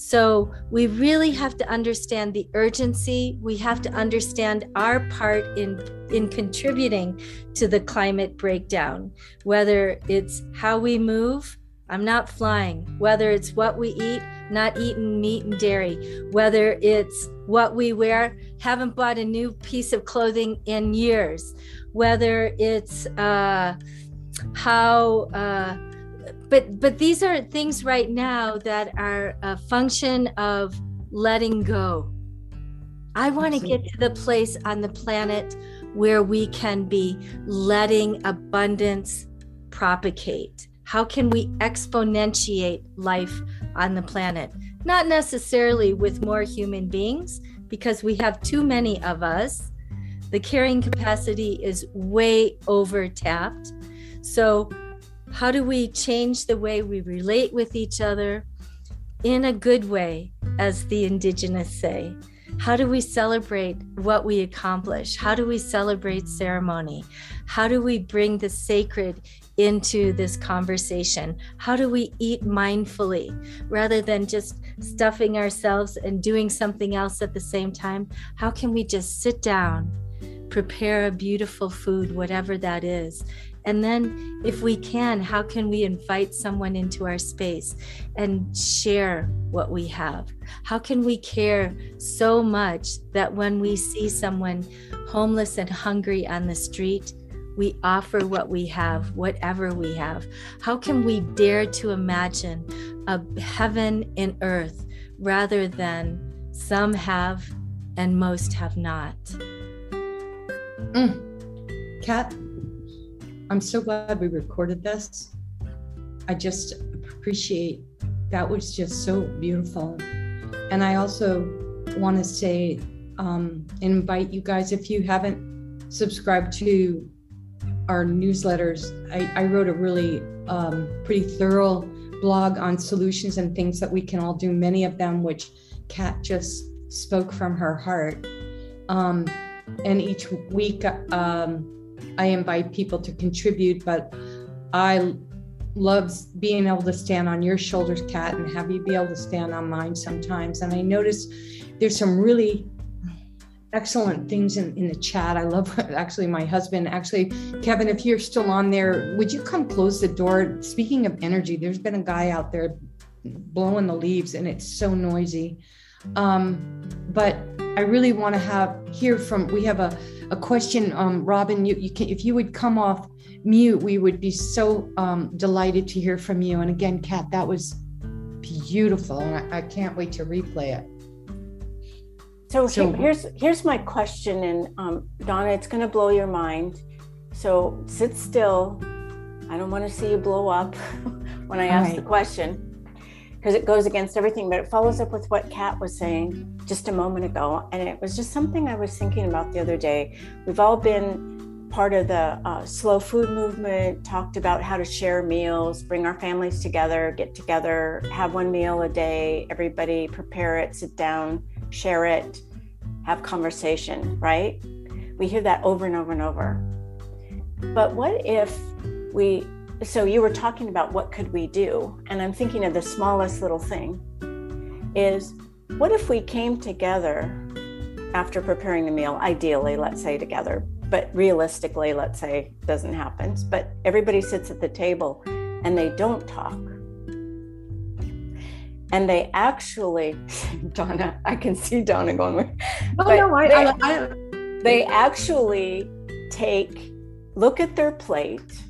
So we really have to understand the urgency. We have to understand our part in, in contributing to the climate breakdown, whether it's how we move. I'm not flying. Whether it's what we eat, not eating meat and dairy. Whether it's what we wear, haven't bought a new piece of clothing in years. Whether it's uh, how uh, but but these are things right now that are a function of letting go. I want to get to the place on the planet where we can be letting abundance propagate. How can we exponentiate life on the planet? Not necessarily with more human beings because we have too many of us. The carrying capacity is way over tapped so how do we change the way we relate with each other in a good way, as the indigenous say? How do we celebrate what we accomplish? How do we celebrate ceremony? How do we bring the sacred into this conversation? How do we eat mindfully rather than just stuffing ourselves and doing something else at the same time? How can we just sit down, prepare a beautiful food, whatever that is, and then, if we can, how can we invite someone into our space and share what we have? How can we care so much that when we see someone homeless and hungry on the street, we offer what we have, whatever we have? How can we dare to imagine a heaven in earth rather than some have and most have not? Mm Kat, I'm so glad we recorded this. I just appreciate that was just so beautiful. And I also want to say, um, invite you guys if you haven't subscribed to our newsletters. I, I wrote a really um, pretty thorough blog on solutions and things that we can all do, many of them which Kat just spoke from her heart. Um, and each week, um, I invite people to contribute, but I love being able to stand on your shoulders, Kat, and have you be able to stand on mine sometimes. And I notice there's some really excellent things in, in the chat. I love actually my husband. Actually, Kevin, if you're still on there, would you come close the door? Speaking of energy, there's been a guy out there blowing the leaves and it's so noisy. Um, but I really want to have hear from we have a, a question. Um, Robin, you, you can if you would come off mute, we would be so um, delighted to hear from you. And again, Kat, that was beautiful. And I, I can't wait to replay it. So, so here's here's my question, and um, Donna, it's going to blow your mind. So sit still. I don't want to see you blow up when I ask right. the question because it goes against everything, but it follows up with what Kat was saying just a moment ago, and it was just something I was thinking about the other day. We've all been part of the uh, slow food movement, talked about how to share meals, bring our families together, get together, have one meal a day, everybody prepare it, sit down share it, have conversation, right? We hear that over and over and over. But what if we, so you were talking about what could we do? And I'm thinking of the smallest little thing is what if we came together after preparing the meal, ideally, let's say together, but realistically, let's say doesn't happen, but everybody sits at the table and they don't talk and they actually donna i can see donna going oh, no, I, they, I, I, they actually take look at their plate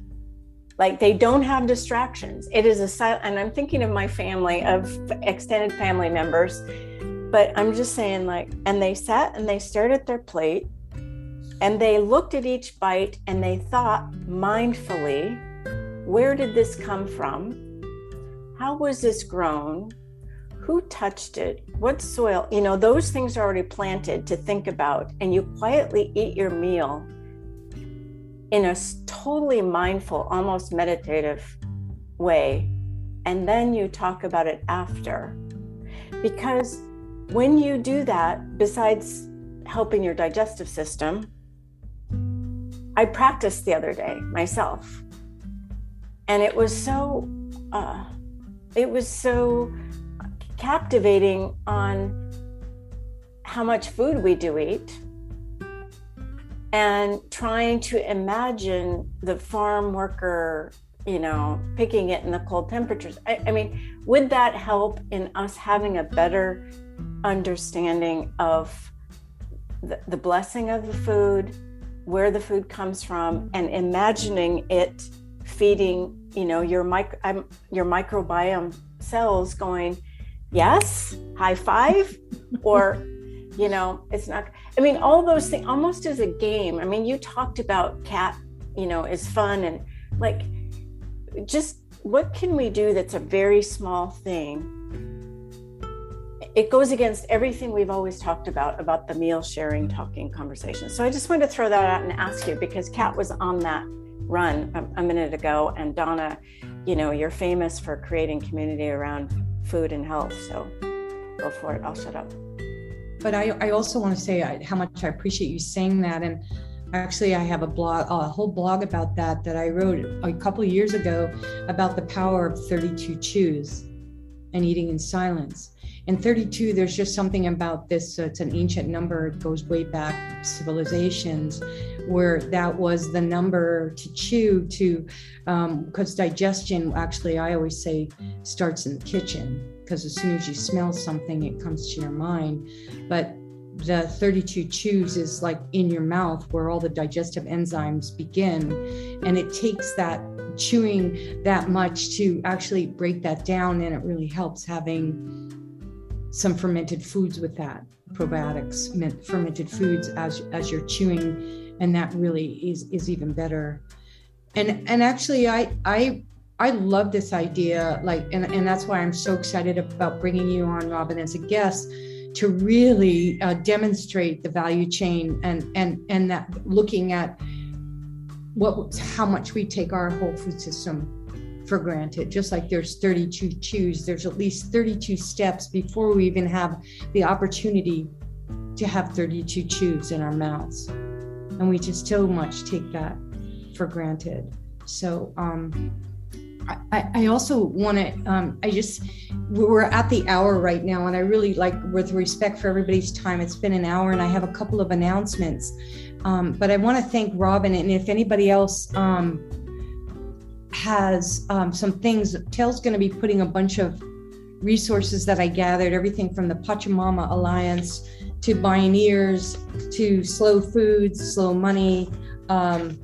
like they don't have distractions. It is a silent and i'm thinking of my family of extended family members but i'm just saying like and they sat and they stared at their plate and they looked at each bite and they thought mindfully where did this come from? How was this grown? Who touched it? What soil? You know those things are already planted to think about and you quietly eat your meal in a totally mindful almost meditative way. And then you talk about it after. Because when you do that besides helping your digestive system i practiced the other day myself. And it was so uh, it was so captivating on how much food we do eat and trying to imagine the farm worker you know picking it in the cold temperatures. I, I, mean would that help in us having a better understanding of the, the blessing of the food where the food comes from and imagining it feeding you know your mic- um, your microbiome cells going yes, high five, or, you know, it's not, I mean, all those things almost as a game. I mean, you talked about Kat you know, is fun and like, just what can we do that's a very small thing? It goes against everything we've always talked about, about the meal sharing, talking conversation. So I just wanted to throw that out and ask you because Kat was on that run a, a minute ago. And Donna, you know, you're famous for creating community around food and health. So go for it. I'll shut up. But I, I also want to say how much I appreciate you saying that. And actually, I have a blog, a whole blog about that that I wrote a couple years ago about the power of 32 chews and eating in silence. And 32, there's just something about this. Uh, it's an ancient number. It goes way back civilizations where that was the number to chew to, because um, digestion actually, I always say, starts in the kitchen because as soon as you smell something, it comes to your mind. But the 32 chews is like in your mouth where all the digestive enzymes begin. And it takes that chewing that much to actually break that down. And it really helps having some fermented foods with that probiotics fermented foods as as you're chewing and that really is is even better and and actually i i i love this idea like and, and that's why i'm so excited about bringing you on robin as a guest to really uh, demonstrate the value chain and and and that looking at what how much we take our whole food system for granted just like there's 32 chews there's at least 32 steps before we even have the opportunity to have 32 chews in our mouths and we just so much take that for granted. So um, I, I also want to, um, I just, we're at the hour right now, and I really like, with respect for everybody's time, it's been an hour, and I have a couple of announcements. Um, but I want to thank Robin, and if anybody else um, has um, some things, Tail's going to be putting a bunch of resources that I gathered, everything from the Pachamama Alliance to Bioneers to Slow Foods, Slow Money. Um,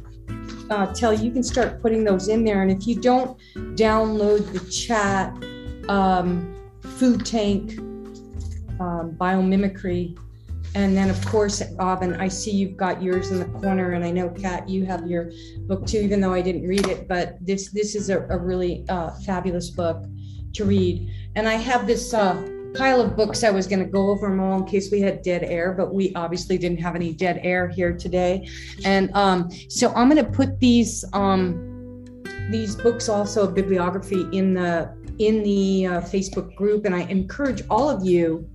uh, tell you can start putting those in there. And if you don't download the chat, um, Food Tank, um, Biomimicry, and then of course, Robin, I see you've got yours in the corner, and I know Kat, you have your book too, even though I didn't read it. But this this is a, a really uh, fabulous book to read. And I have this uh, pile of books I was going to go over them all in case we had dead air, but we obviously didn't have any dead air here today. And um, so I'm going to put these um, these books also a bibliography in the in the uh, Facebook group, and I encourage all of you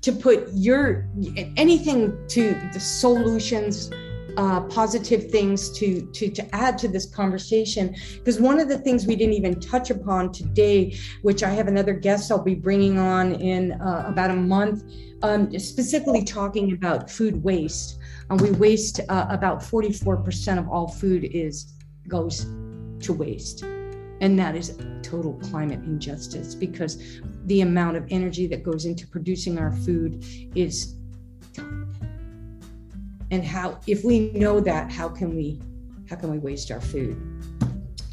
to put your anything to the solutions uh, positive things to to to add to this conversation. Because one of the things we didn't even touch upon today which i have another guest i'll be bringing on in uh, about a month um, specifically talking about food waste. Um, we waste uh, about 44% of all food is goes to waste. And that is total climate injustice because the amount of energy that goes into producing our food is and how if we know that how can we how can we waste our food?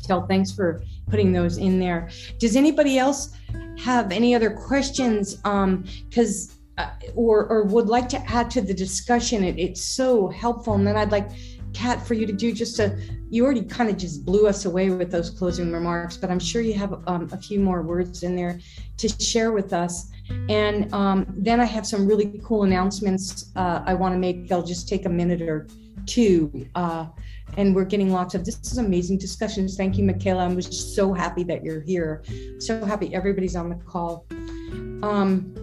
So thanks for putting those in there. Does anybody else have any other questions? Um because uh, or or would like to add to the discussion. It, it's so helpful. And then i'd like Kat, for you to do just a, you already kind of just blew us away with those closing remarks, but I'm sure you have um, a few more words in there to share with us. And um, then I have some really cool announcements uh, I want to make. They'll just take a minute or two. Uh, and we're getting lots of this is amazing discussions. Thank you, Michaela. I'm just so happy that you're here. So happy everybody's on the call. Um,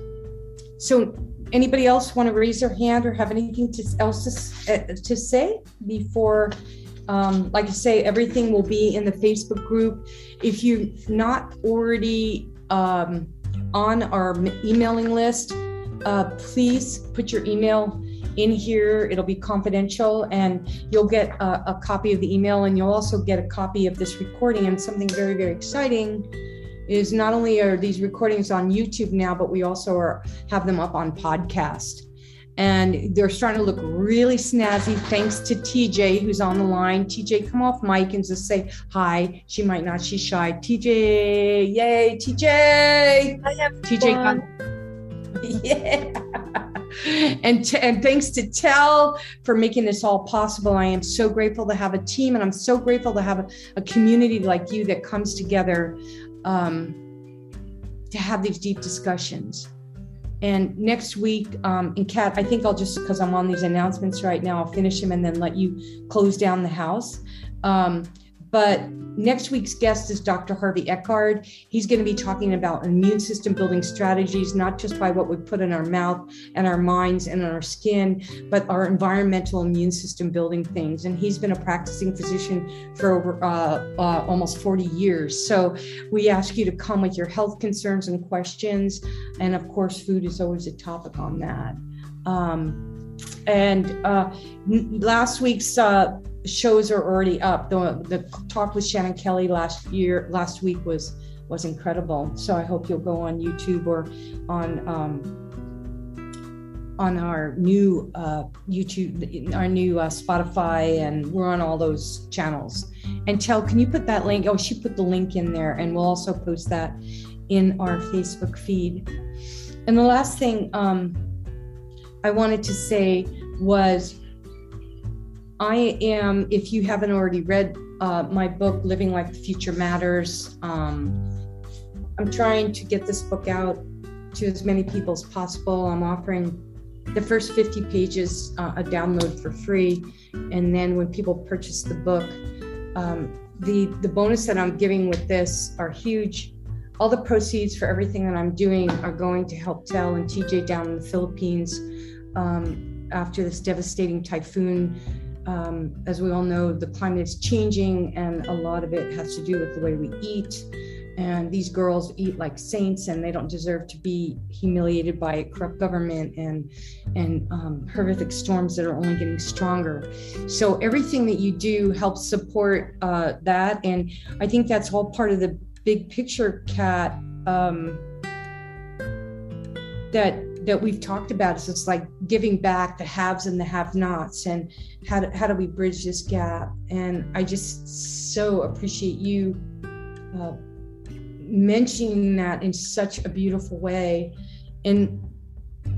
so anybody else want to raise their hand or have anything to, else to, uh, to say before um, like I say, everything will be in the Facebook group. If you're not already um, on our emailing list, uh, please put your email in here. It'll be confidential, and you'll get a, a, copy of the email, and you'll also get a copy of this recording. And something very, very exciting is not only are these recordings on YouTube now, but we also are have them up on podcast and they're starting to look really snazzy thanks to TJ who's on the line. TJ, come off mic and just say hi. She might not, she's shy. TJ, yay, TJ. I have TJ. Fun. Yeah. and, t- and thanks to Tell for making this all possible. I am so grateful to have a team and I'm so grateful to have a, a community like you that comes together um, to have these deep discussions. And next week, um, and Kat, I think I'll just because I'm on these announcements right now, I'll finish them and then let you close down the house. Um, but next week's guest is Dr. Harvey Eckhart. He's going to be talking about immune system building strategies, not just by what we put in our mouth and our minds and our skin, but our environmental immune system building things. And he's been a practicing physician for over uh, uh, almost 40 years. So we ask you to come with your health concerns and questions. And of course, food is always a topic on that. Um, and uh, last week's uh, shows are already up. The the talk with Shannon Kelly last year last week was was incredible. So I hope you'll go on YouTube or on um, on our new uh, YouTube, our new uh, Spotify, and we're on all those channels. And tell, can you put that link? Oh, she put the link in there, and we'll also post that in our Facebook feed. And the last thing um, I wanted to say was I am, if you haven't already read uh, my book, Living Like the Future Matters, um, I'm trying to get this book out to as many people as possible. I'm offering the first 50 pages uh, a download for free. And then when people purchase the book, um, the, the bonus that I'm giving with this are huge. All the proceeds for everything that I'm doing are going to help Tel and TJ down in the Philippines um, after this devastating typhoon. Um, as we all know, the climate is changing, and a lot of it has to do with the way we eat. And these girls eat like saints and they don't deserve to be humiliated by a corrupt government and and um, horrific storms that are only getting stronger. So everything that you do helps support uh, that. And i think that's all part of the big picture Kat um, that that we've talked about is it's like giving back the haves and the have nots and how do, how do we bridge this gap and i just so appreciate you uh, mentioning that in such a beautiful way. And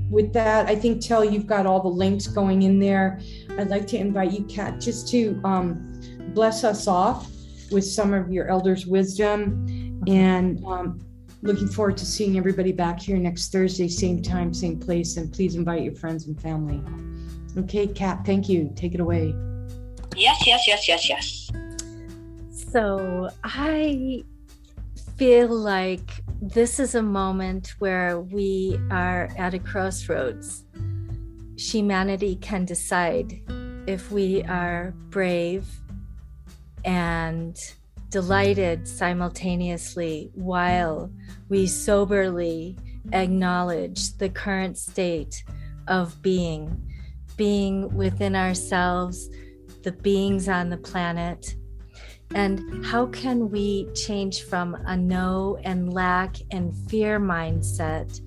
with that, I think tell you've got all the links going in there. I'd like to invite you, Kat, just to um, bless us off with some of your elders' wisdom. And um, looking forward to seeing everybody back here next Thursday, same time, same place. And please invite your friends and family. Okay, Kat, thank you. Take it away. Yes, yes, yes, yes, yes. So I feel like this is a moment where we are at a crossroads. Humanity can decide if we are brave and delighted simultaneously while we soberly acknowledge the current state of being, being within ourselves, the beings on the planet, and how can we change from a no and lack and fear mindset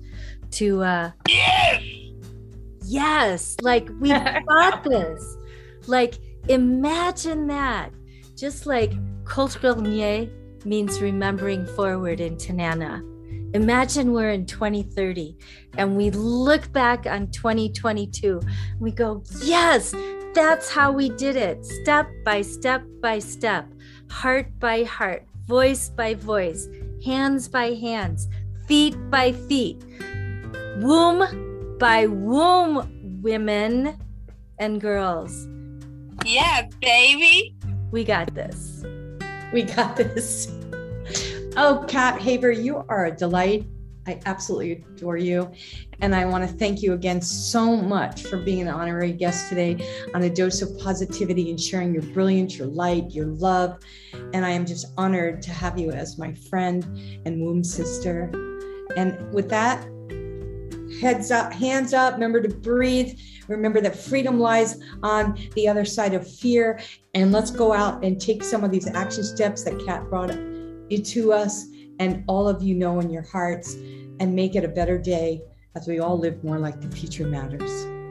to a yes, yes, like we got this. Like imagine that. Just like Kulturnier means remembering forward in Tanana. Imagine we're in 2030 and we look back on 2022. We go, yes, that's how we did it, step by step by step heart by heart, voice by voice, hands by hands, feet by feet, womb by womb, women and girls. Yeah, baby. We got this. We got this. Oh, Kat Haber, you are a delight. I absolutely adore you. And I want to thank you again so much for being an honorary guest today on a dose of positivity and sharing your brilliance, your light, your love. And I am just honored to have you as my friend and womb sister. And with that, heads up, hands up, remember to breathe. Remember that freedom lies on the other side of fear. And let's go out and take some of these action steps that Kat brought to us and all of you know in your hearts and make it a better day as we all live more like the future matters.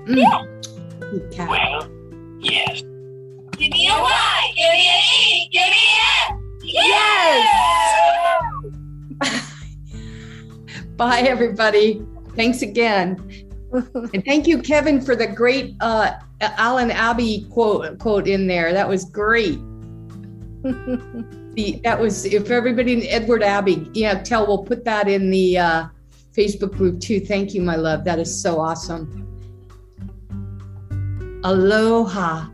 Mm. Yeah. Well, yes. Give me a Y, give me an E, give me an Yes! yes! Bye, everybody. Thanks again. and thank you, Kevin, for the great uh, Alan Abbey quote quote in there. That was great. the that was if everybody in Edward Abbey, yeah, Tel we'll put that in the uh, Facebook group too. Thank you, my love. That is so awesome. Aloha.